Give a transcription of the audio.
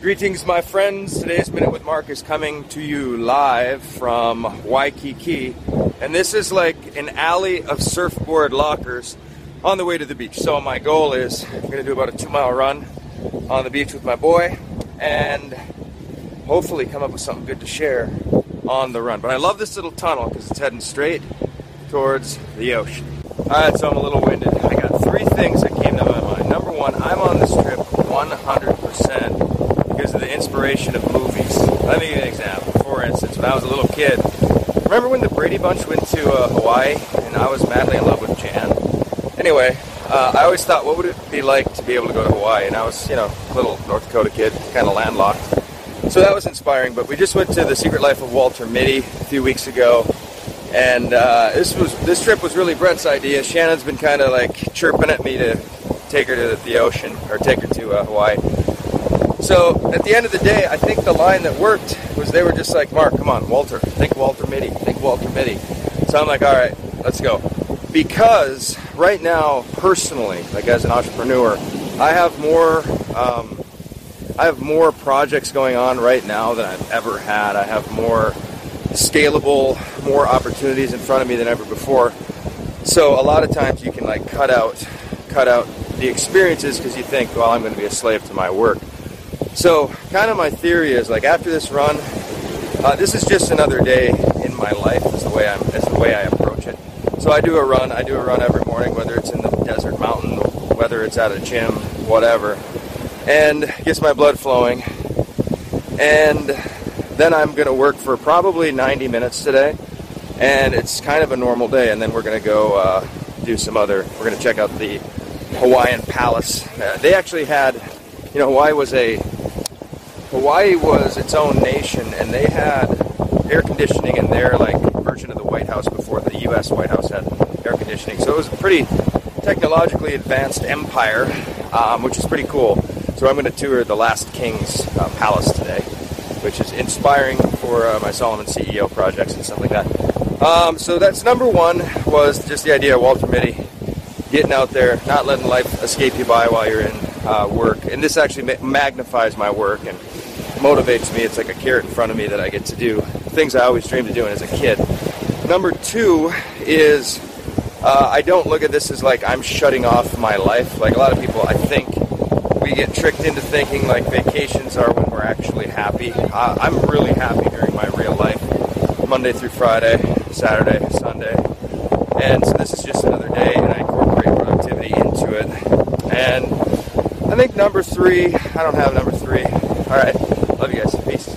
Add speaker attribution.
Speaker 1: Greetings, my friends. Today's Minute with Mark is coming to you live from Waikiki. And this is like an alley of surfboard lockers on the way to the beach. So, my goal is I'm going to do about a two mile run on the beach with my boy and hopefully come up with something good to share on the run. But I love this little tunnel because it's heading straight towards the ocean. All right, so I'm a little winded. I got three things that came to my mind. Number one, I'm on this trip 100% because of the inspiration of movies. Let me give you an example. For instance, when I was little kid, remember when the Brady Bunch went to uh, Hawaii and I was madly in love with Jan? Anyway, uh, I always thought, what would it be like to be able to go to Hawaii? And I was, you know, a little North Dakota kid, kind of landlocked. So that was inspiring. But we just went to the Secret Life of Walter Mitty a few weeks ago, and uh, this was this trip was really Brett's idea. Shannon's been kind of like chirping at me to take her to the ocean or take her to uh, Hawaii. So at the end of the day, I think the line that worked was they were just like, Mark, come on, Walter, think Walter Mitty, think Walter Mitty. So I'm like, all right, let's go. Because right now, personally, like as an entrepreneur, I have more, um, I have more projects going on right now than I've ever had. I have more scalable, more opportunities in front of me than ever before. So a lot of times you can like cut out, cut out the experiences because you think, well, I'm going to be a slave to my work. So, kind of my theory is like after this run, uh, this is just another day in my life. Is the way I'm. Is the way I approach it. So I do a run. I do a run every morning, whether it's in the desert mountain, whether it's at a gym, whatever, and gets my blood flowing. And then I'm going to work for probably 90 minutes today, and it's kind of a normal day. And then we're going to go uh, do some other. We're going to check out the Hawaiian Palace. Uh, they actually had, you know, Hawaii was a Hawaii was its own nation, and they had air conditioning in their like version of the White House before the U.S. White House had air conditioning. So it was a pretty technologically advanced empire, um, which is pretty cool. So I'm going to tour the Last King's uh, Palace today, which is inspiring for uh, my Solomon CEO projects and stuff like that. Um, so that's number one was just the idea of Walter Mitty getting out there, not letting life escape you by while you're in uh, work. And this actually ma- magnifies my work and motivates me. It's like a carrot in front of me that I get to do things I always dreamed of doing as a kid. Number two is uh, I don't look at this as like I'm shutting off my life. Like a lot of people, I think we get tricked into thinking like vacations are when we're actually happy. Uh, I'm really happy during my real life, Monday through Friday, Saturday, Sunday. And so this is just another day, and I incorporate productivity into it. And I think number three, I don't have number three. All right. Love you guys. Peace.